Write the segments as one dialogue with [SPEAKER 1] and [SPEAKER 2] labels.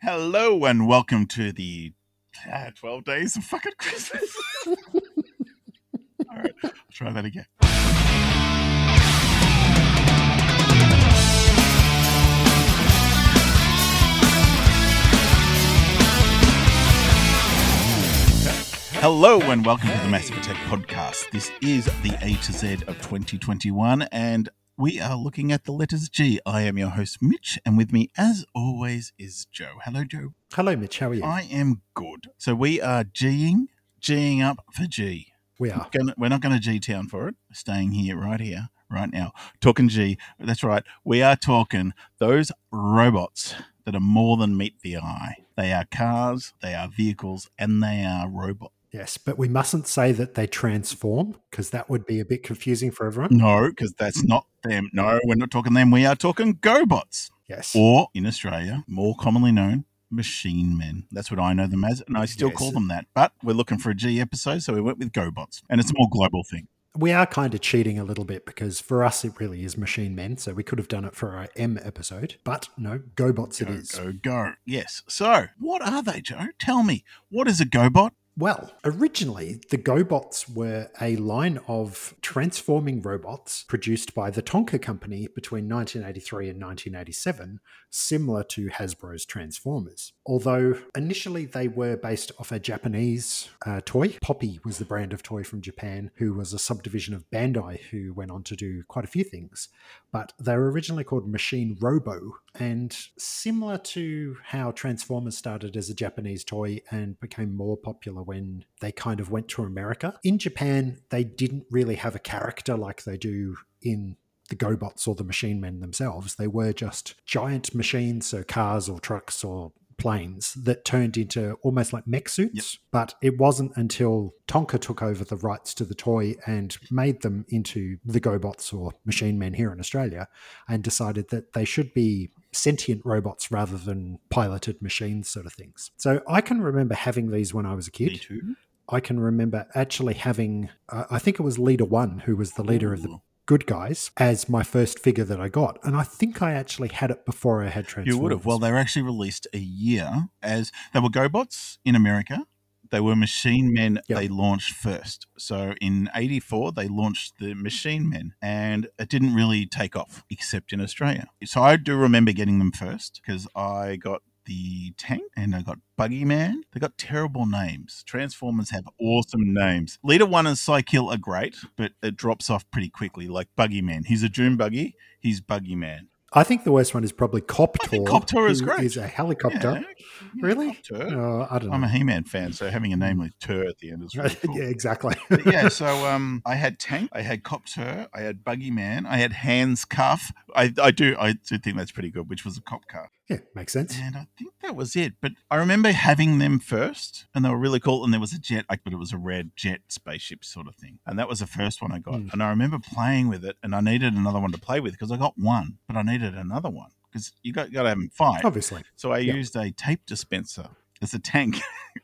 [SPEAKER 1] Hello and welcome to the uh, 12 days of fucking Christmas. All right, I'll try that again. Hello and welcome to the Massive Attack podcast. This is the A to Z of 2021 and we are looking at the letters G. I am your host, Mitch, and with me, as always, is Joe. Hello, Joe.
[SPEAKER 2] Hello, Mitch. How are you?
[SPEAKER 1] I am good. So we are Ging, Ging up for G.
[SPEAKER 2] we are.
[SPEAKER 1] Gonna, we're not going to G Town for it. We're staying here, right here, right now. Talking G. That's right. We are talking those robots that are more than meet the eye. They are cars, they are vehicles, and they are robots.
[SPEAKER 2] Yes, but we mustn't say that they transform because that would be a bit confusing for everyone.
[SPEAKER 1] No, because that's not them. No, we're not talking them. We are talking GoBots.
[SPEAKER 2] Yes.
[SPEAKER 1] or in Australia, more commonly known, machine men. That's what I know them as, and I still
[SPEAKER 2] Yes.
[SPEAKER 1] call them that. But we're looking for a G episode, so we went with GoBots, and it's a more global thing.
[SPEAKER 2] We are kind of cheating a little bit because for us it really is machine men, so we could have done it for our M episode. But no, GoBots it
[SPEAKER 1] Go,
[SPEAKER 2] is.
[SPEAKER 1] go, go. Yes. So, what are they, Joe? Tell me, what is a GoBot?
[SPEAKER 2] Well, originally, the GoBots were a line of transforming robots produced by the Tonka Company between 1983 and 1987, similar to Hasbro's Transformers. Although initially they were based off a Japanese uh, toy. Poppy was the brand of toy from Japan, who was a subdivision of Bandai, who went on to do quite a few things. But they were originally called Machine Robo, and similar to how Transformers started as a Japanese toy and became more popular when they kind of went to America. In Japan, they didn't really have a character like they do in the GoBots or the machine men themselves. They were just giant machines, so cars or trucks or planes that turned into almost like mech suits. But it wasn't until Tonka took over the rights to the toy and made them into the GoBots or machine men here in Australia and decided that they should be sentient robots rather than piloted machines, sort of things. So I can remember having these when I was a kid.
[SPEAKER 1] Me too.
[SPEAKER 2] I can remember actually having, uh, I think it was Leader One, who was the leader of the good guys, as my first figure that I got. And I think I actually had it before I had Transformers.
[SPEAKER 1] You would have. Well, they were actually released a year as they were GoBots in America. They were Machine Men.
[SPEAKER 2] Yep.
[SPEAKER 1] They launched first. So in '84, they launched the Machine Men, and it didn't really take off except in Australia. So I do remember getting them first because I got the tank and I got Buggy Man. They got terrible names. Transformers have awesome names. Leader One and Cykill are great, but it drops off pretty quickly. Like Buggy Man, he's a June Buggy. He's Buggy Man.
[SPEAKER 2] I think the worst one is probably Copter.
[SPEAKER 1] I think Copter is great.
[SPEAKER 2] Is a helicopter.
[SPEAKER 1] Yeah, yeah,
[SPEAKER 2] Really?
[SPEAKER 1] Copter.
[SPEAKER 2] Uh, I don't know.
[SPEAKER 1] I'm a He-Man fan, so having a name like Tur at the end is really cool.
[SPEAKER 2] yeah, exactly.
[SPEAKER 1] Yeah, so um, I had Tank, I had Copter, I had Buggy Man, I had Hans-Cuff. I, I do I do think that's pretty good, which was a cop car.
[SPEAKER 2] Yeah, makes sense.
[SPEAKER 1] And I think that was it. But I remember having them first, and they were really cool. And there was a jet, like, but it was a red jet spaceship sort of thing. And that was the first one I got.
[SPEAKER 2] Mm.
[SPEAKER 1] And I remember playing with it, and I needed another one to play with because I got one, but I needed another one because you got got to have them fight.
[SPEAKER 2] Obviously.
[SPEAKER 1] So I
[SPEAKER 2] Yep.
[SPEAKER 1] used a tape dispenser as a tank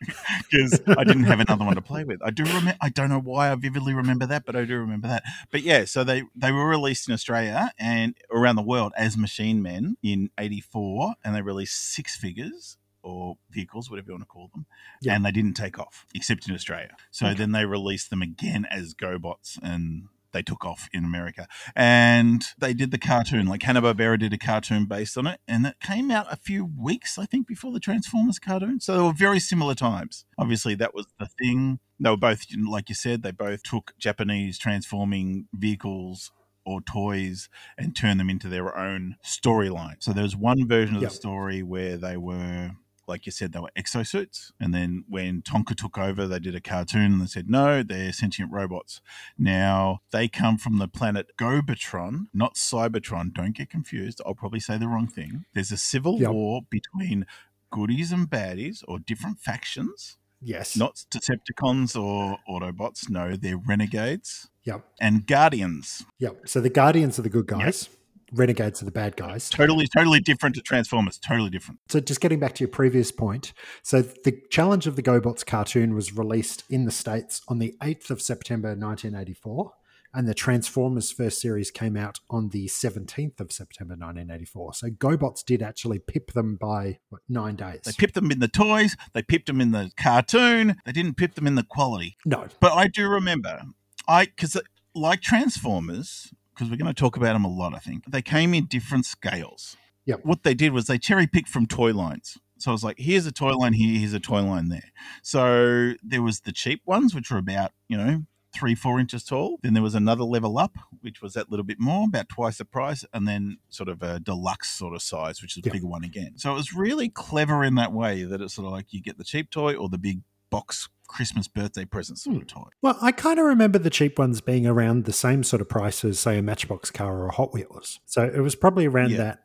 [SPEAKER 1] because I didn't have another one to play with. I do remember. I don't know why I vividly remember that, but I do remember that. But yeah, so they they were released in Australia and around the world as Machine Men in '84, and they released six figures. Or vehicles, whatever you want to call them,
[SPEAKER 2] Yeah.
[SPEAKER 1] and they didn't take off except in Australia. So
[SPEAKER 2] Okay.
[SPEAKER 1] then they released them again as GoBots, and they took off in America. And they did the cartoon, like Hanna Barbera did a cartoon based on it, and it came out a few weeks, I think, before the Transformers cartoon. So they were very similar times. Obviously, that was the thing. They were both, like you said, they both took Japanese transforming vehicles or toys and turned them into their own storyline. So there was one version of
[SPEAKER 2] Yep.
[SPEAKER 1] the story where they were like you said, they were exosuits. And then when Tonka took over, they did a cartoon and they said, no, they're sentient robots. Now, they come from the planet Gobotron, not Cybertron. Don't get confused. I'll probably say the wrong thing. There's a civil
[SPEAKER 2] Yep.
[SPEAKER 1] war between goodies and baddies or different factions,
[SPEAKER 2] Yes.
[SPEAKER 1] not Decepticons or Autobots. No, they're renegades
[SPEAKER 2] Yep.
[SPEAKER 1] and guardians.
[SPEAKER 2] Yep. So the Guardians are the good guys. Renegades are the bad guys.
[SPEAKER 1] Totally, totally different to Transformers. Totally different.
[SPEAKER 2] So just getting back to your previous point, so the Challenge of the GoBots cartoon was released in the States on the 8th of September 1984 And the Transformers first series came out on the 17th of September 1984. So GoBots did actually pip them by what, nine days.
[SPEAKER 1] They pipped them in the toys, they pipped them in the cartoon, they didn't pip them in the quality.
[SPEAKER 2] no,
[SPEAKER 1] But I do remember, I because like Transformers, because we're going to talk about them a lot, I think they came in different scales.
[SPEAKER 2] Yep.
[SPEAKER 1] What they did was they cherry picked from toy lines. So I was like, here's a toy line here, here's a toy line there. So there was the cheap ones, which were about you know three, four inches tall. Then there was another level up, which was that little bit more, about twice the price, and then sort of a deluxe sort of size, which is a
[SPEAKER 2] Yeah.
[SPEAKER 1] bigger one again. So it was really clever in that way that it's sort of like you get the cheap toy or the big box Christmas birthday present sort of hmm. toy.
[SPEAKER 2] Well, I kind of remember the cheap ones being around the same sort of price as, say, a Matchbox car or a Hot Wheels. So it was probably around
[SPEAKER 1] Yeah.
[SPEAKER 2] that,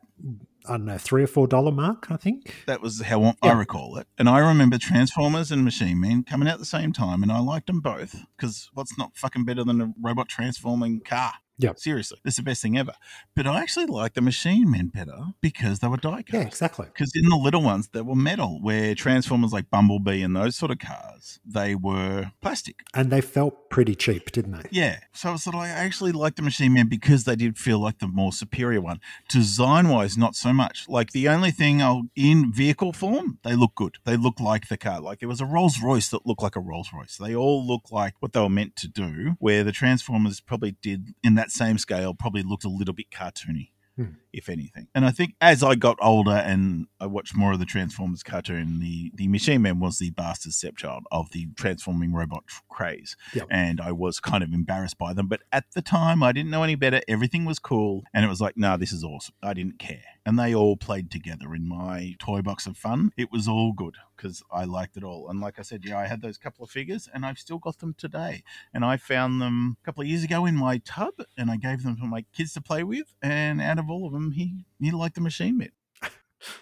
[SPEAKER 2] I don't know, three or four dollar mark, I think.
[SPEAKER 1] That was how I recall it. And I remember Transformers and Machine Man coming out at the same time, and I liked them both because what's not fucking better than a robot transforming car?
[SPEAKER 2] Yep.
[SPEAKER 1] Seriously, it's the best thing ever. But I actually like the Machine Men better because they were die
[SPEAKER 2] Yeah, exactly.
[SPEAKER 1] Because in the little ones, they were metal, where Transformers like Bumblebee and those sort of cars, they were plastic.
[SPEAKER 2] And they felt pretty cheap, didn't they?
[SPEAKER 1] Yeah. So it's sort of like, I actually like the Machine men because they did feel like the more superior one. Design wise, not so much. Like the only thing I'll, in vehicle form, they look good. They look like the car. Like it was a Rolls Royce that looked like a Rolls Royce. They all look like what they were meant to do, where the Transformers probably did in that same scale, probably looked a little bit cartoony.
[SPEAKER 2] Hmm.
[SPEAKER 1] If anything, and I think as I got older and I watched more of the Transformers cartoon, the the Machine Man was the bastard stepchild of the transforming robot craze and I was kind of embarrassed by them. But at the time, I didn't know any better. Everything was cool, and it was like, nah, this is awesome. I didn't care, and they all played together in my toy box of fun. It was all good because I liked it all. And like I said, yeah, I had those couple of figures, and I've still got them today. And I found them a couple of years ago in my tub, and I gave them to my kids to play with. And out of all of them, he he liked the Machine Man.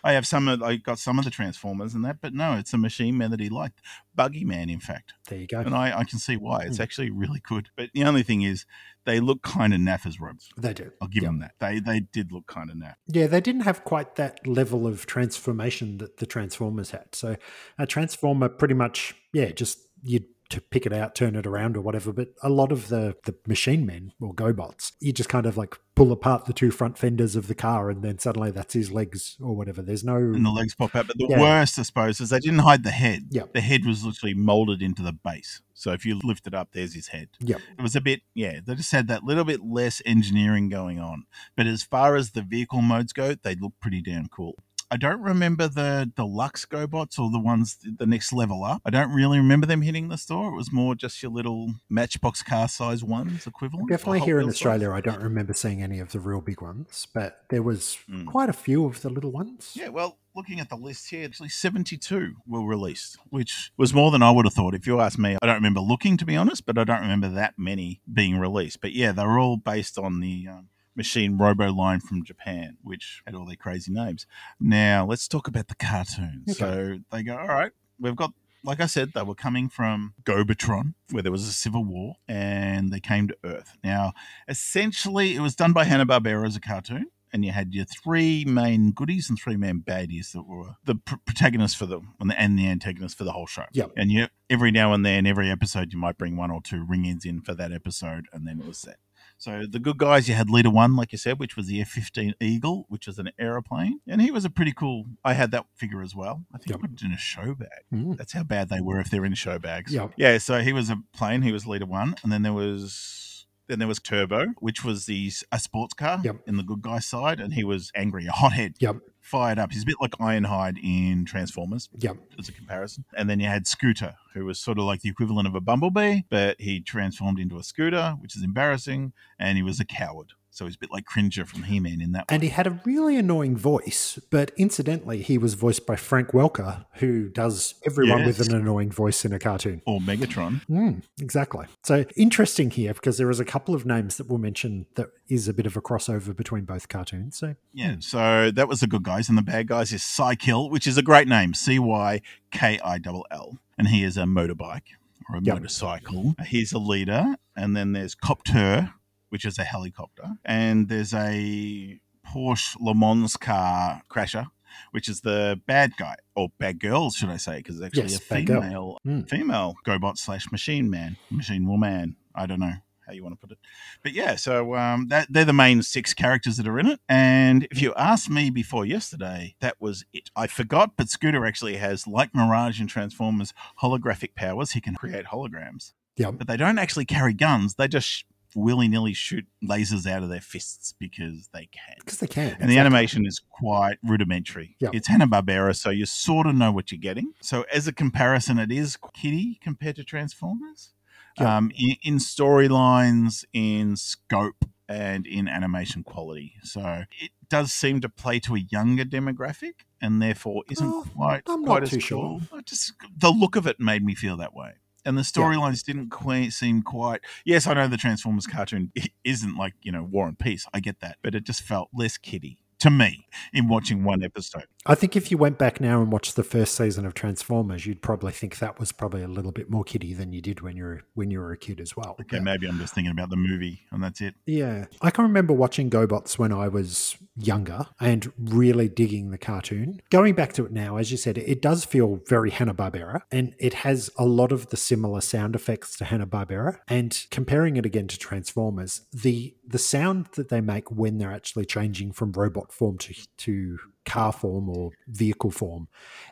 [SPEAKER 1] I have some of I got some of the Transformers and that, but no, it's a Machine Man that he liked. Buggy Man, in fact.
[SPEAKER 2] There you go.
[SPEAKER 1] And I, I can see why. It's
[SPEAKER 2] Hmm.
[SPEAKER 1] actually really good. But the only thing is, they look kind of naff as robots.
[SPEAKER 2] They do.
[SPEAKER 1] I'll give
[SPEAKER 2] Yeah.
[SPEAKER 1] them that. They they did look kind of naff.
[SPEAKER 2] Yeah, they didn't have quite that level of transformation that the Transformers had. So a Transformer pretty much, yeah, just you'd to pick it out, turn it around or whatever. But a lot of the the machine men or GoBots, you just kind of like pull apart the two front fenders of the car and then suddenly that's his legs or whatever. There's no
[SPEAKER 1] And the legs pop out. But the
[SPEAKER 2] Yeah.
[SPEAKER 1] worst, I suppose, is they didn't hide the head.
[SPEAKER 2] Yeah.
[SPEAKER 1] The head was literally molded into the base. So if you lift it up, there's his head.
[SPEAKER 2] Yeah,
[SPEAKER 1] It was a bit, yeah, they just had that little bit less engineering going on. But as far as the vehicle modes go, they look pretty damn cool. I don't remember the deluxe GoBots or the ones the next level up. I don't really remember them hitting the store. It was more just your little Matchbox car size ones equivalent.
[SPEAKER 2] Definitely here in Australia,
[SPEAKER 1] size.
[SPEAKER 2] I don't remember seeing any of the real big ones, but there was
[SPEAKER 1] Mm.
[SPEAKER 2] quite a few of the little ones.
[SPEAKER 1] Yeah, well, looking at the list here, actually 72 were released, which was more than I would have thought. If you ask me, I don't remember looking, to be honest, but I don't remember that many being released. But yeah, they were all based on the um, Machine Robo line from Japan, which had all their crazy names. Now, let's talk about the cartoons.
[SPEAKER 2] Okay.
[SPEAKER 1] So they go, all right, we've got. Like I said, they were coming from Gobotron, where there was a civil war, and they came to Earth. Now, essentially, it was done by Hanna Barbera as a cartoon, and you had your three main goodies and three main baddies that were the pr- protagonists for them and the, and the antagonists for the whole show.
[SPEAKER 2] Yep.
[SPEAKER 1] And you every now and then, every episode, you might bring one or two ring-ins in for that episode, and then it was set. So the good guys, you had Leader One, like you said, which was the F-15 Eagle, which was an aeroplane, and he was a pretty cool. I had that figure as well. I think
[SPEAKER 2] Yep.
[SPEAKER 1] I put it in a show bag.
[SPEAKER 2] Mm.
[SPEAKER 1] That's how bad they were if they're in show bags.
[SPEAKER 2] Yep.
[SPEAKER 1] Yeah, so he was a plane. He was leader one, and then there was then there was Turbo, which was the a sports car
[SPEAKER 2] Yep.
[SPEAKER 1] in the good guy side, and he was angry, a hothead,
[SPEAKER 2] Yep.
[SPEAKER 1] Fired up. He's a bit like Ironhide in Transformers
[SPEAKER 2] Yeah.
[SPEAKER 1] as a comparison. And then you had Scooter, who was sort of like the equivalent of a Bumblebee, but he transformed into a scooter, which is embarrassing, and he was a coward. So he's a bit like Cringer from He-Man in that.
[SPEAKER 2] And he had a really annoying voice, but incidentally, he was voiced by Frank Welker, who does everyone with an annoying voice in a cartoon.
[SPEAKER 1] Or Megatron.
[SPEAKER 2] Mm, exactly. So interesting here because there is a couple of names that we'll mention that is a bit of a crossover between both cartoons. So
[SPEAKER 1] Yeah, so that was the good guys, and the bad guys is Cykill, which is a great name, C Y K I L L, and he is a motorbike or a
[SPEAKER 2] Yep.
[SPEAKER 1] motorcycle. He's a leader, and then there's Copter, which is a helicopter, and there's a Porsche Le Mans car crasher. Which is the bad guy or bad girl, should I say? Because it's actually
[SPEAKER 2] Yes,
[SPEAKER 1] a female,
[SPEAKER 2] Mm.
[SPEAKER 1] female GoBot slash machine man, machine woman. I don't know how you want to put it. But yeah, so um, that they're the main six characters that are in it. And if you asked me before yesterday, that was it. I forgot, but Scooter actually has, like Mirage and Transformers, holographic powers. He can create holograms.
[SPEAKER 2] Yeah.
[SPEAKER 1] But they don't actually carry guns. They just willy nilly shoot lasers out of their fists because they can.
[SPEAKER 2] Because they can.
[SPEAKER 1] And the animation is quite rudimentary.
[SPEAKER 2] Yeah.
[SPEAKER 1] It's Hanna Barbera, so you sort of know what you're getting. So as a comparison, it is kiddie compared to Transformers.
[SPEAKER 2] Yeah.
[SPEAKER 1] Um, in, in storylines, in scope, and in animation quality. So it does seem to play to a younger demographic, and therefore isn't
[SPEAKER 2] Oh,
[SPEAKER 1] quite
[SPEAKER 2] I'm
[SPEAKER 1] quite
[SPEAKER 2] not
[SPEAKER 1] as
[SPEAKER 2] too
[SPEAKER 1] cool.
[SPEAKER 2] sure.
[SPEAKER 1] Just the look of it made me feel that way. And the storylines didn't quite seem quite. Yes, I know the Transformers cartoon isn't like you know War and Peace. I get that, but it just felt less kiddie to me in watching one episode.
[SPEAKER 2] I think if you went back now and watched the first season of Transformers, you'd probably think that was probably a little bit more kiddie than you did when you were when you were a kid as well.
[SPEAKER 1] Okay,
[SPEAKER 2] But-
[SPEAKER 1] maybe I'm just thinking about the movie, and that's it.
[SPEAKER 2] Yeah. I can remember watching GoBots when I was younger and really digging the cartoon. Going back to it now, as you said, it does feel very Hanna-Barbera and it has a lot of the similar sound effects to Hanna-Barbera. And comparing it again to Transformers, the the sound that they make when they're actually changing from robot form to to car form or vehicle form,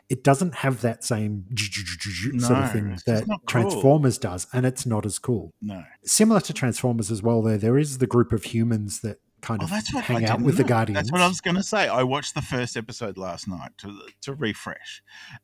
[SPEAKER 2] it doesn't have that same sort of thing that
[SPEAKER 1] cool.
[SPEAKER 2] Transformers does, and it's not as cool
[SPEAKER 1] No,
[SPEAKER 2] similar to Transformers as well. There, there is the group of humans that kind
[SPEAKER 1] oh,
[SPEAKER 2] of
[SPEAKER 1] that's what
[SPEAKER 2] hang out with the
[SPEAKER 1] know.
[SPEAKER 2] Guardians.
[SPEAKER 1] That's what I was going to say. I watched the first episode last night to to refresh,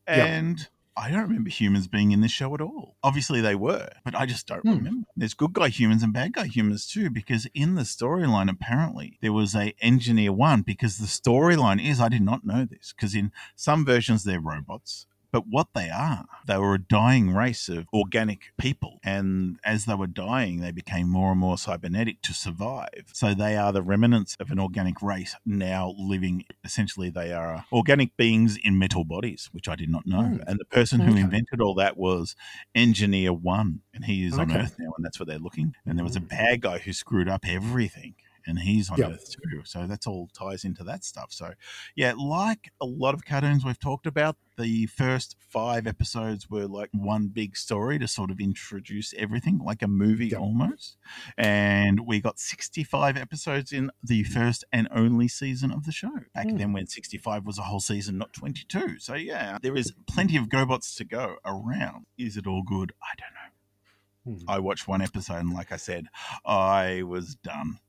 [SPEAKER 1] and. I don't remember humans being in this show at all. Obviously, they were, but I just don't
[SPEAKER 2] Hmm.
[SPEAKER 1] remember. There's good guy humans and bad guy humans too, because in the storyline, apparently there was a engineer one. Because the storyline is, I did not know this, because in some versions they're robots, but what they are, they were a dying race of organic people, and as they were dying, they became more and more cybernetic to survive. So they are the remnants of an organic race now living. Essentially, they are organic beings in metal bodies, which I did not know.
[SPEAKER 2] Hmm.
[SPEAKER 1] And the person who
[SPEAKER 2] Okay.
[SPEAKER 1] invented all that was Engineer One, and he is on Earth now, and that's where they're looking. And there was a
[SPEAKER 2] Mm.
[SPEAKER 1] bad guy who screwed up everything. And he's on
[SPEAKER 2] Yep.
[SPEAKER 1] Earth too. So that's all ties into that stuff. So, yeah, like a lot of cartoons we've talked about, the first five episodes were like one big story to sort of introduce everything, like a movie
[SPEAKER 2] Yep.
[SPEAKER 1] almost. And we got 65 episodes in the first and only season of the show. Back
[SPEAKER 2] Hmm.
[SPEAKER 1] then, when 65 was a whole season, not 22. So, yeah, there is plenty of GoBots to go around. Is it all good? I don't know.
[SPEAKER 2] Hmm.
[SPEAKER 1] I watched one episode, and like I said, I was done.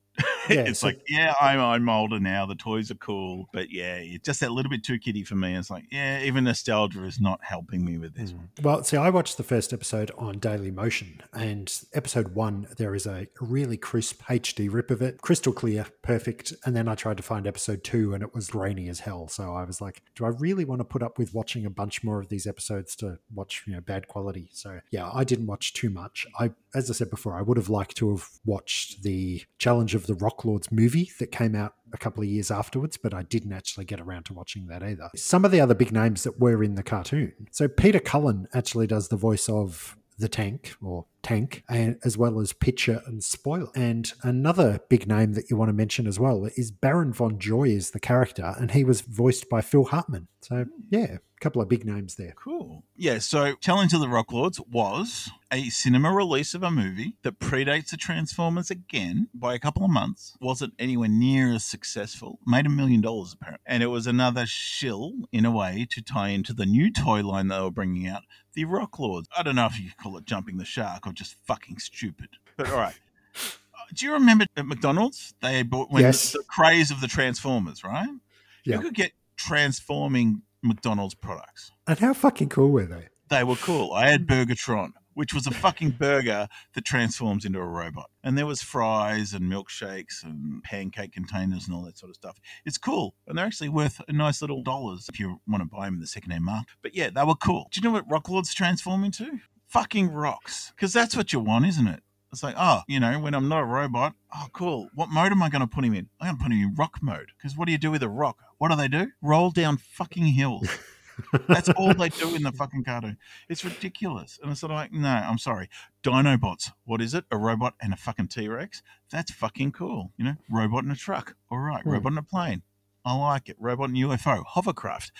[SPEAKER 2] Yeah,
[SPEAKER 1] it's
[SPEAKER 2] so-
[SPEAKER 1] like, yeah, I'm I'm older now. The toys are cool, but yeah, it's just that little bit too kiddie for me. It's like, yeah, even nostalgia is not helping me with this. Hmm. one.
[SPEAKER 2] Well, see, I watched the first episode on Daily Motion, and episode one, there is a really crisp HD rip of it, crystal clear, perfect. And then I tried to find episode two, and it was grainy as hell. So I was like, do I really want to put up with watching a bunch more of these episodes to watch, you know, bad quality? So yeah, I didn't watch too much. I, as I said before, I would have liked to have watched the Challenge of the Rock Lords movie that came out a couple of years afterwards, but I didn't actually get around to watching that either. Some of the other big names that were in the cartoon. So Peter Cullen actually does the voice of the tank or tank and as well as pitcher and spoiler and another big name that you want to mention as well is baron von joy is the character and he was voiced by phil hartman so yeah a couple of big names there
[SPEAKER 1] Cool. Yeah, so Challenge of the Rock Lords was a cinema release of a movie that predates the Transformers again by a couple of months. Wasn't anywhere near as successful. Made a million dollars apparently. And it was another shill, in a way, to tie into the new toy line they were bringing out, the Rock Lords. I don't know if you call it jumping the shark or just fucking stupid. But all right. Uh, Do you remember at McDonald's they bought when
[SPEAKER 2] Yes.
[SPEAKER 1] the, the craze of the Transformers, right?
[SPEAKER 2] Yeah.
[SPEAKER 1] You could get transforming McDonald's products
[SPEAKER 2] and how fucking cool were they
[SPEAKER 1] they were cool. I had Burgertron, which was a fucking burger that transforms into a robot. And there was fries and milkshakes and pancake containers and all that sort of stuff. It's cool. And they're actually worth a nice little dollars if you want to buy them in the secondhand market. But yeah, they were cool. Do you know what Rock Lords transform into? Fucking rocks. Because that's what you want, isn't it? It's like, oh, you know, when I'm not a robot, oh, cool. What mode am I going to put him in? I'm going to put him in rock mode. Because what do you do with a rock? What do they do? Roll down fucking hills. That's all they do in the fucking cartoon. It's ridiculous. And it's sort of like, no, I'm sorry. Dinobots. What is it? A robot and a fucking T Rex? That's fucking cool. You know, robot in a truck. All right.
[SPEAKER 2] Hmm.
[SPEAKER 1] Robot in a plane. I like it. Robot in UFO. Hovercraft.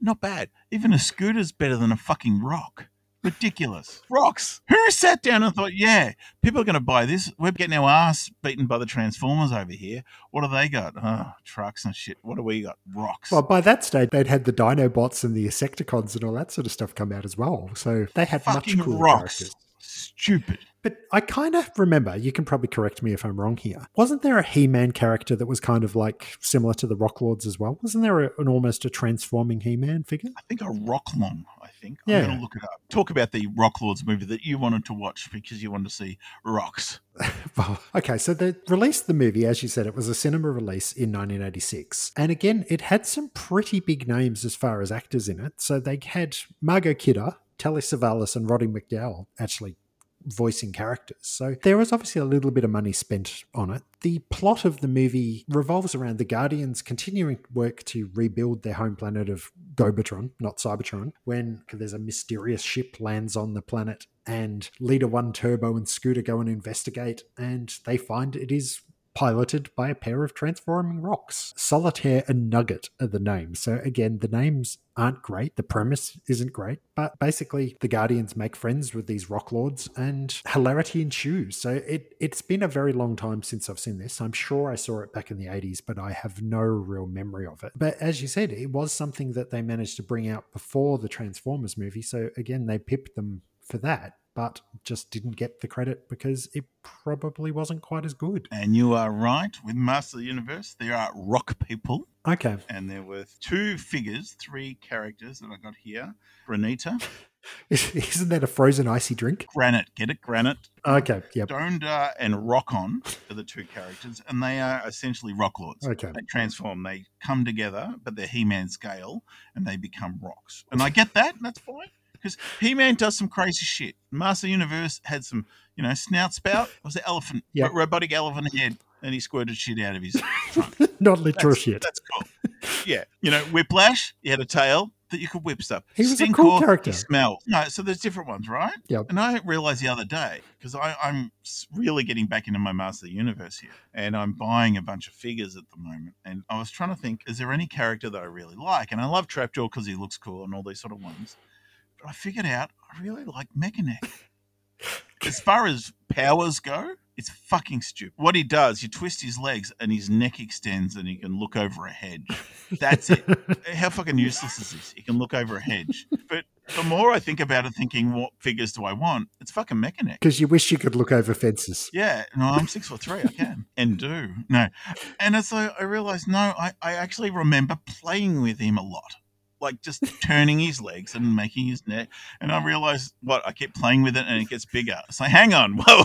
[SPEAKER 1] Not bad. Even a scooter's better than a fucking rock. Ridiculous. Rocks. Who sat down and thought, yeah, people are going to buy this. We're getting our ass beaten by the Transformers over here. What have they got? Oh, trucks and shit. What do we got? Rocks.
[SPEAKER 2] Well, by that stage, they'd had the Dinobots and the Insecticons and all that sort of stuff come out as well. So they had
[SPEAKER 1] Fucking
[SPEAKER 2] much cooler
[SPEAKER 1] rocks.
[SPEAKER 2] characters.
[SPEAKER 1] Stupid.
[SPEAKER 2] But I kind of remember, you can probably correct me if I'm wrong here. Wasn't there a He Man character that was kind of like similar to the Rock Lords as well? Wasn't there a, an almost a transforming He Man figure?
[SPEAKER 1] I think a Rocklong, I think.
[SPEAKER 2] Yeah.
[SPEAKER 1] I'm going to look it up. Talk about the Rock Lords movie that you wanted to watch because you wanted to see rocks.
[SPEAKER 2] Well, okay, so they released the movie, as you said, it was a cinema release in 1986. And again, it had some pretty big names as far as actors in it. So they had Margot Kidder, Telly Savalas, and Roddy McDowall actually voicing characters. So there was obviously a little bit of money spent on it. The plot of the movie revolves around the Guardians continuing work to rebuild their home planet of Gobotron, not Cybertron, when there's a mysterious ship lands on the planet and Leader One Turbo and Scooter go and investigate and they find it is piloted by a pair of transforming rocks. Solitaire and Nugget are the names. So again, the names aren't great. The premise isn't great, but basically the Guardians make friends with these rock lords and hilarity ensues. So it it's been a very long time since I've seen this. I'm sure I saw it back in the 80s, but I have no real memory of it. But as you said, it was something that they managed to bring out before the Transformers movie. So again, they pipped them for that. But just didn't get the credit because it probably wasn't quite as good.
[SPEAKER 1] And you are right. With Master of the Universe, there are rock people.
[SPEAKER 2] Okay.
[SPEAKER 1] And there were two figures, three characters that I got here. Granita,
[SPEAKER 2] Isn't that a frozen icy drink?
[SPEAKER 1] Granite, get it? Granite.
[SPEAKER 2] Okay. Yep.
[SPEAKER 1] Donda uh, and Rokkon are the two characters, and they are essentially rock lords.
[SPEAKER 2] Okay.
[SPEAKER 1] They transform, they come together, but they're He Man scale, and they become rocks. And I get that, and that's fine. Because He Man does some crazy shit. Master Universe had some, you know, snout spout. Was it elephant?
[SPEAKER 2] Yep.
[SPEAKER 1] Robotic elephant head. And he squirted shit out of his trunk.
[SPEAKER 2] Not literal
[SPEAKER 1] that's,
[SPEAKER 2] shit.
[SPEAKER 1] That's cool. Yeah. You know, Whiplash, he had a tail that you could whip stuff.
[SPEAKER 2] He was a
[SPEAKER 1] Stinkor,
[SPEAKER 2] cool character.
[SPEAKER 1] Smell. No, so there's different ones, right?
[SPEAKER 2] Yep.
[SPEAKER 1] And I realized the other day, because I'm really getting back into my Master Universe here, and I'm buying a bunch of figures at the moment. And I was trying to think, is there any character that I really like? And I love Trapjaw because he looks cool and all these sort of ones. But I figured out I really like Mekaneck. as far as powers go, it's fucking stupid. What he does, you twist his legs and his neck extends and he can look over a hedge. That's it. How fucking useless is this? He can look over a hedge. But the more I think about it, thinking what figures do I want, it's fucking Mekaneck.
[SPEAKER 2] Because you wish you could look over fences.
[SPEAKER 1] Yeah, no, I'm six foot three. I can and do no, and it's like I realized no, I, I actually remember playing with him a lot, like just turning his legs and making his neck. And I realized what I kept playing with it and it gets bigger. So hang on, whoa.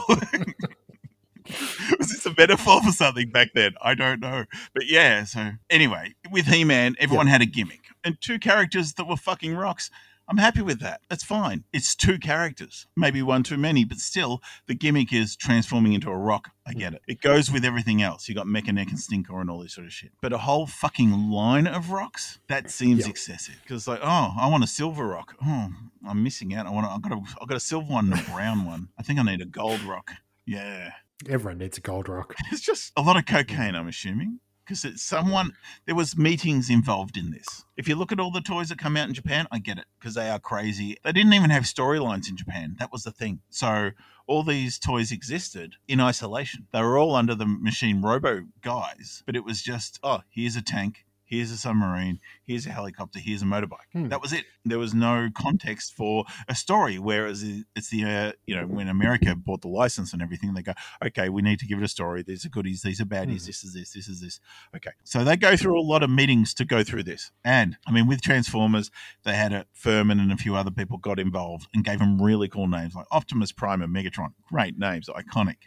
[SPEAKER 1] Was this a metaphor for something back then? I don't know. But yeah, so anyway, with He Man, everyone had a gimmick and two characters that were fucking rocks. I'm happy with that. That's fine. It's two characters, maybe one too many, but still, the gimmick is transforming into a rock. I hmm. get it. It goes with everything else. You got Mekaneck and Stinkor and all this sort of shit. But a whole fucking line of rocks that seems
[SPEAKER 2] Yeah.
[SPEAKER 1] excessive. Because like, oh, I want a silver rock. Oh, I'm missing out. I want. I got a. I got a silver one and a brown one. I think I need a gold rock. Yeah,
[SPEAKER 2] Everyone needs a gold rock.
[SPEAKER 1] it's just a lot of cocaine. I'm assuming. Because it's someone, there was meetings involved in this. If you look at all the toys that come out in Japan, I get it because they are crazy. They didn't even have storylines in Japan. That was the thing. So all these toys existed in isolation. They were all under the machine robo guys, but it was just, oh, here's a tank, here's a submarine, here's a helicopter, here's a motorbike.
[SPEAKER 2] Hmm.
[SPEAKER 1] That was it. There was no context for a story. Whereas it's the, uh, you know, when America bought the license and everything, they go, okay, we need to give it a story. These are goodies, these are baddies,
[SPEAKER 2] Hmm.
[SPEAKER 1] this is this, this is this. Okay. So they go through a lot of meetings to go through this. And I mean, with Transformers, they had a Furman and a few other people got involved and gave them really cool names like Optimus Prime and Megatron. Great names, iconic.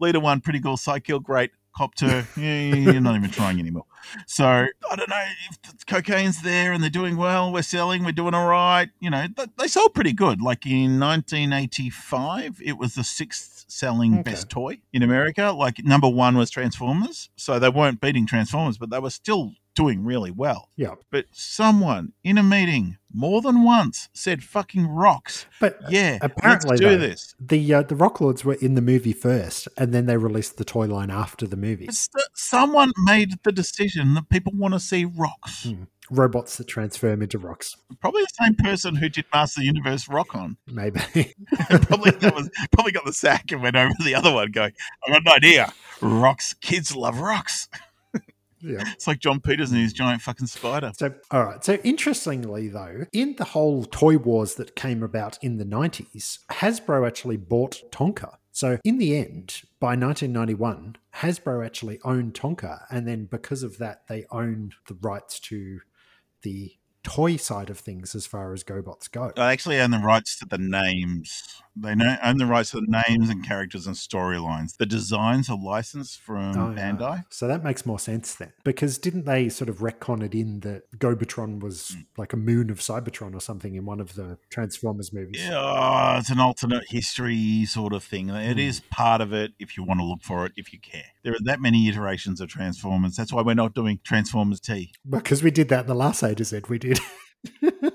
[SPEAKER 1] Leader One, pretty cool. Cykill, great. Copter, yeah, you're not even trying anymore. So I don't know if the cocaine's there and they're doing well. We're selling, we're doing all right. You know, they sold pretty good. Like in 1985, it was the sixth selling
[SPEAKER 2] Okay.
[SPEAKER 1] best toy in America. Like number one was Transformers. So they weren't beating Transformers, but they were still doing really well.
[SPEAKER 2] Yeah.
[SPEAKER 1] But someone in a meeting more than once said fucking rocks.
[SPEAKER 2] But
[SPEAKER 1] Yeah,
[SPEAKER 2] apparently
[SPEAKER 1] let's do
[SPEAKER 2] though,
[SPEAKER 1] this.
[SPEAKER 2] the uh, the Rock Lords were in the movie first, and then they released the toy line after the movie.
[SPEAKER 1] St- someone made the decision that people want to see rocks.
[SPEAKER 2] Hmm. robots that transform into rocks.
[SPEAKER 1] Probably the same person who did Master the Universe Rock on.
[SPEAKER 2] Maybe.
[SPEAKER 1] probably that was probably got the sack and went over to the other one going, I've got an idea. Rocks. Kids love rocks.
[SPEAKER 2] Yeah.
[SPEAKER 1] It's like Jon Peters and his giant fucking spider.
[SPEAKER 2] So, all right. So, interestingly, though, in the whole toy wars that came about in the 90s, Hasbro actually bought Tonka. So, in the end, by 1991, Hasbro actually owned Tonka. And then because of that, they owned the rights to the toy side of things as far as GoBots go.
[SPEAKER 1] I actually own the rights to the names. They know, own the rights to the names and characters and storylines. The designs are licensed from
[SPEAKER 2] Oh, yeah.
[SPEAKER 1] Bandai.
[SPEAKER 2] So that makes more sense then. Because didn't they sort of retcon it in that Gobotron was like a moon of Cybertron or something in one of the Transformers movies?
[SPEAKER 1] Yeah, it's an alternate history sort of thing. It
[SPEAKER 2] Hmm.
[SPEAKER 1] is part of it if you want to look for it, if you care. There are that many iterations of Transformers. That's why we're not doing Transformers T.
[SPEAKER 2] Because we did that in the last A to Z, we did.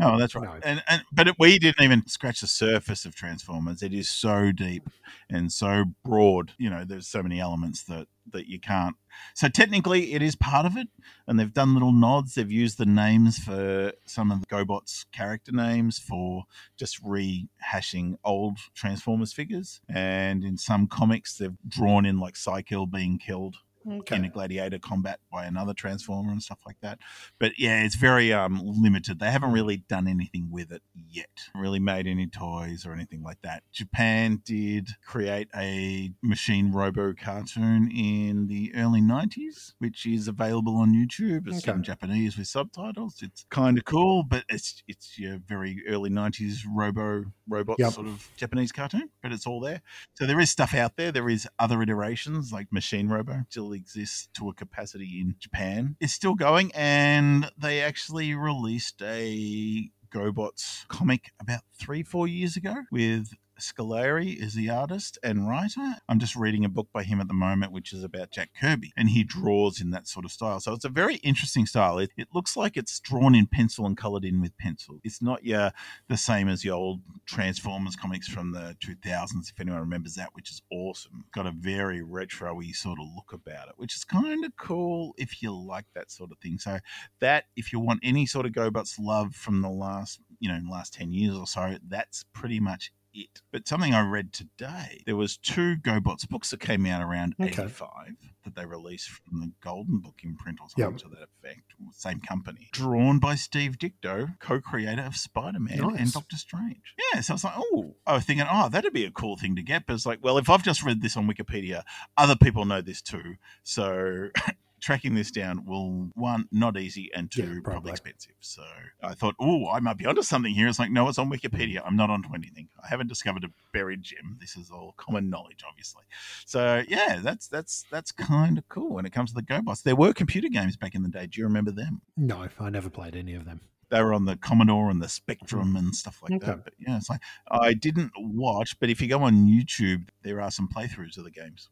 [SPEAKER 1] Oh, that's right.
[SPEAKER 2] No.
[SPEAKER 1] And, and but it, we didn't even scratch the surface of Transformers. It is so deep and so broad. You know, there's so many elements that that you can't. So technically, it is part of it, and they've done little nods. They've used the names for some of the GoBots character names for just rehashing old Transformers figures, and in some comics, they've drawn in like Cykill being killed in a gladiator combat by another transformer and stuff like that. But yeah, it's very um, limited. They haven't really done anything with it yet. Really made any toys or anything like that. Japan did create a machine robo cartoon in the early 90s, which is available on YouTube. It's
[SPEAKER 2] Okay.
[SPEAKER 1] in Japanese with subtitles. It's kind of cool, but it's it's your very early 90s robo robot
[SPEAKER 2] Yep.
[SPEAKER 1] sort of Japanese cartoon, but it's all there. So there is stuff out there. There is other iterations like Machine Robo still exists to a capacity in Japan. It's still going, and they actually released a GoBots comic about three, four years ago with Scioli is the artist and writer. I'm just reading a book by him at the moment, which is about Jack Kirby, and he draws in that sort of style. So it's a very interesting style. It, it looks like it's drawn in pencil and colored in with pencil. It's not your the same as the old Transformers comics from the 2000s, if anyone remembers that, which is awesome. Got a very retro-y sort of look about it, which is kind of cool if you like that sort of thing. So that, if you want any sort of GoBots love from the last, you know, last 10 years or so, that's pretty much it. But something I read today, there was two GoBots books that came out around
[SPEAKER 2] Okay.
[SPEAKER 1] 85 that they released from the Golden Book imprint or something
[SPEAKER 2] Yep.
[SPEAKER 1] to that effect, same company. Drawn by Steve Ditko, co-creator of Spider-Man and Doctor Strange. Yeah, so I was like, oh, I was thinking, oh, that'd be a cool thing to get. But it's like, well, if I've just read this on Wikipedia, other people know this too. So tracking this down will one not easy and two
[SPEAKER 2] Yeah,
[SPEAKER 1] probably.
[SPEAKER 2] probably.
[SPEAKER 1] expensive. So I thought, oh, I might be onto something here. It's like, no, it's on Wikipedia. Mm. I'm not onto anything. I haven't discovered a buried gem. This is all common knowledge, obviously. So yeah, that's that's that's kind of cool when it comes to the GoBots. There were computer games back in the day. Do you remember them?
[SPEAKER 2] No, I never played any of them.
[SPEAKER 1] They were on the Commodore and the Spectrum mm. and stuff like
[SPEAKER 2] Okay.
[SPEAKER 1] that. But yeah, it's like I didn't watch, but if you go on YouTube, there are some playthroughs of the games,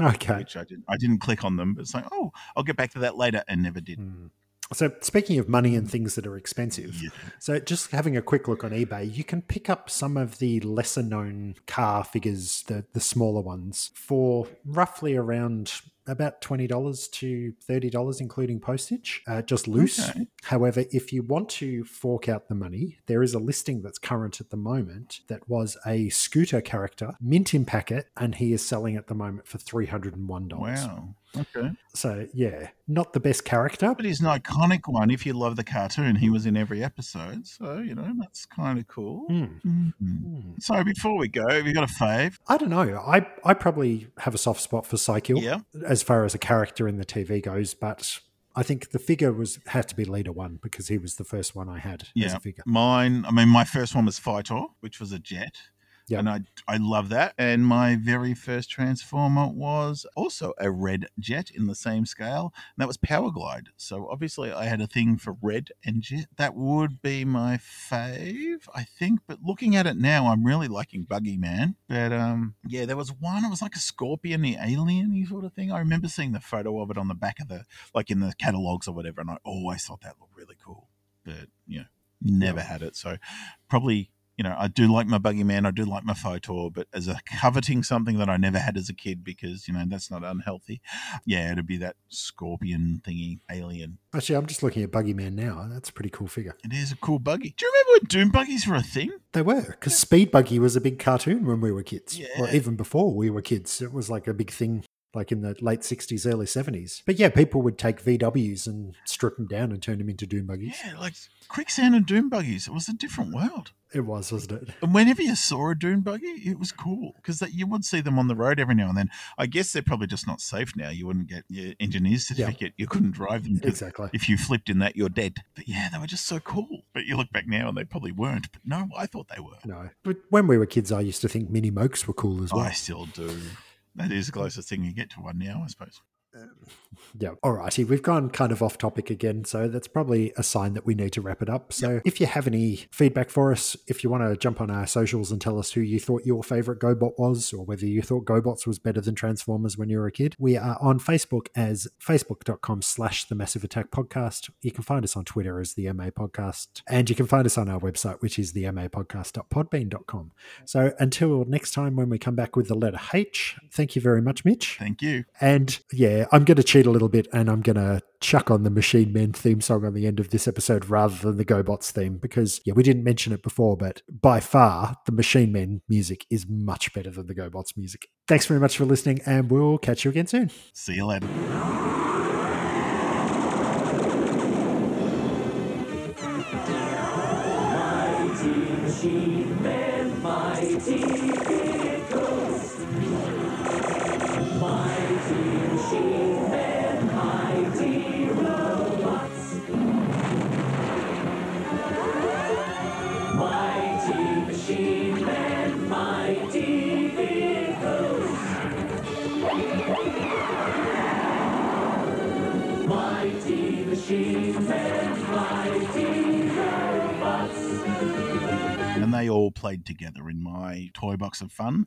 [SPEAKER 2] Okay.
[SPEAKER 1] which I did. I didn't click on them, but it's like, oh, I'll get back to that later, and never did.
[SPEAKER 2] Hmm. So, speaking of money and things that are expensive,
[SPEAKER 1] Yeah.
[SPEAKER 2] so just having a quick look on eBay, you can pick up some of the lesser known car figures, the, the smaller ones, for roughly around about $20 to $30, including postage, uh, just loose.
[SPEAKER 1] Okay.
[SPEAKER 2] However, if you want to fork out the money, there is a listing that's current at the moment that was a scooter character, mint in packet, and he is selling at the moment for $301.
[SPEAKER 1] Wow. Okay.
[SPEAKER 2] So, yeah, not the best character,
[SPEAKER 1] But he's an iconic one. If you love the cartoon, he was in every episode. So, you know, that's kind of cool. Mhm.
[SPEAKER 2] Hmm.
[SPEAKER 1] So, before we go, have you got a fave?
[SPEAKER 2] I don't know. I, I probably have a soft spot for Cykill
[SPEAKER 1] Yeah.
[SPEAKER 2] as far as a character in the TV goes, but I think the figure was had to be leader one because he was the first one I had as
[SPEAKER 1] Yeah.
[SPEAKER 2] a figure.
[SPEAKER 1] Mine, I mean, my first one was Fitor, which was a jet.
[SPEAKER 2] Yep.
[SPEAKER 1] And I, I love that. And my very first Transformer was also a red jet in the same scale. And that was Power Glide. So obviously I had a thing for red and jet. That would be my fave, I think. But looking at it now, I'm really liking Buggy Man. But um, yeah, there was one, it was like a scorpion, the alien sort of thing. I remember seeing the photo of it on the back of the, like in the catalogs or whatever. And I always thought that looked really cool. But, you know, never had it. So probably you know, I do like my Buggy Man, I do like my Fitor, but as a coveting something that I never had as a kid because, you know, that's not unhealthy. Yeah, it'd be that scorpion thingy, alien.
[SPEAKER 2] Actually, I'm just looking at Buggy Man now. That's a pretty cool figure.
[SPEAKER 1] It is a cool buggy. Do you remember when Dune buggies were a thing?
[SPEAKER 2] They were, because Speed Buggy was a big cartoon when we were kids. Or even before we were kids. It was like a big thing, like in the late 60s, early 70s. But yeah, people would take VWs and strip them down and turn them into Dune Buggies.
[SPEAKER 1] Yeah, like Quicksand and Dune buggies. It was a different world.
[SPEAKER 2] It was, wasn't it?
[SPEAKER 1] And whenever you saw a dune buggy, it was cool because you would see them on the road every now and then. I guess they're probably just not safe now. You wouldn't get your engineer's certificate. You couldn't drive them.
[SPEAKER 2] Exactly.
[SPEAKER 1] If you flipped in that, you're dead. But yeah, they were just so cool. But you look back now and they probably weren't. But no, I thought they were.
[SPEAKER 2] No. But when we were kids, I used to think mini mokes were cool as well.
[SPEAKER 1] I still do. That is the closest thing you get to one now, I suppose.
[SPEAKER 2] Um, yeah. Alrighty, we've gone kind of off topic again, so that's probably a sign that we need to wrap it up. So if you have any feedback for us, if you want to jump on our socials and tell us who you thought your favorite GoBot was, or whether you thought GoBots was better than Transformers when you were a kid, we are on Facebook as facebook.com slash the Massive Attack Podcast. You can find us on Twitter as the MA Podcast, and you can find us on our website, which is the MA MApodcast.podbean.com. So until next time when we come back with the letter H, thank you very much, Mitch.
[SPEAKER 1] Thank you.
[SPEAKER 2] And yeah, I'm going to cheat a little bit and I'm going to chuck on the Machine Men theme song on the end of this episode rather than the GoBots theme because, yeah, we didn't mention it before, but by far the Machine Men music is much better than the GoBots music. Thanks very much for listening and we'll catch you again soon.
[SPEAKER 1] See you later. And they all played together in my toy box of fun.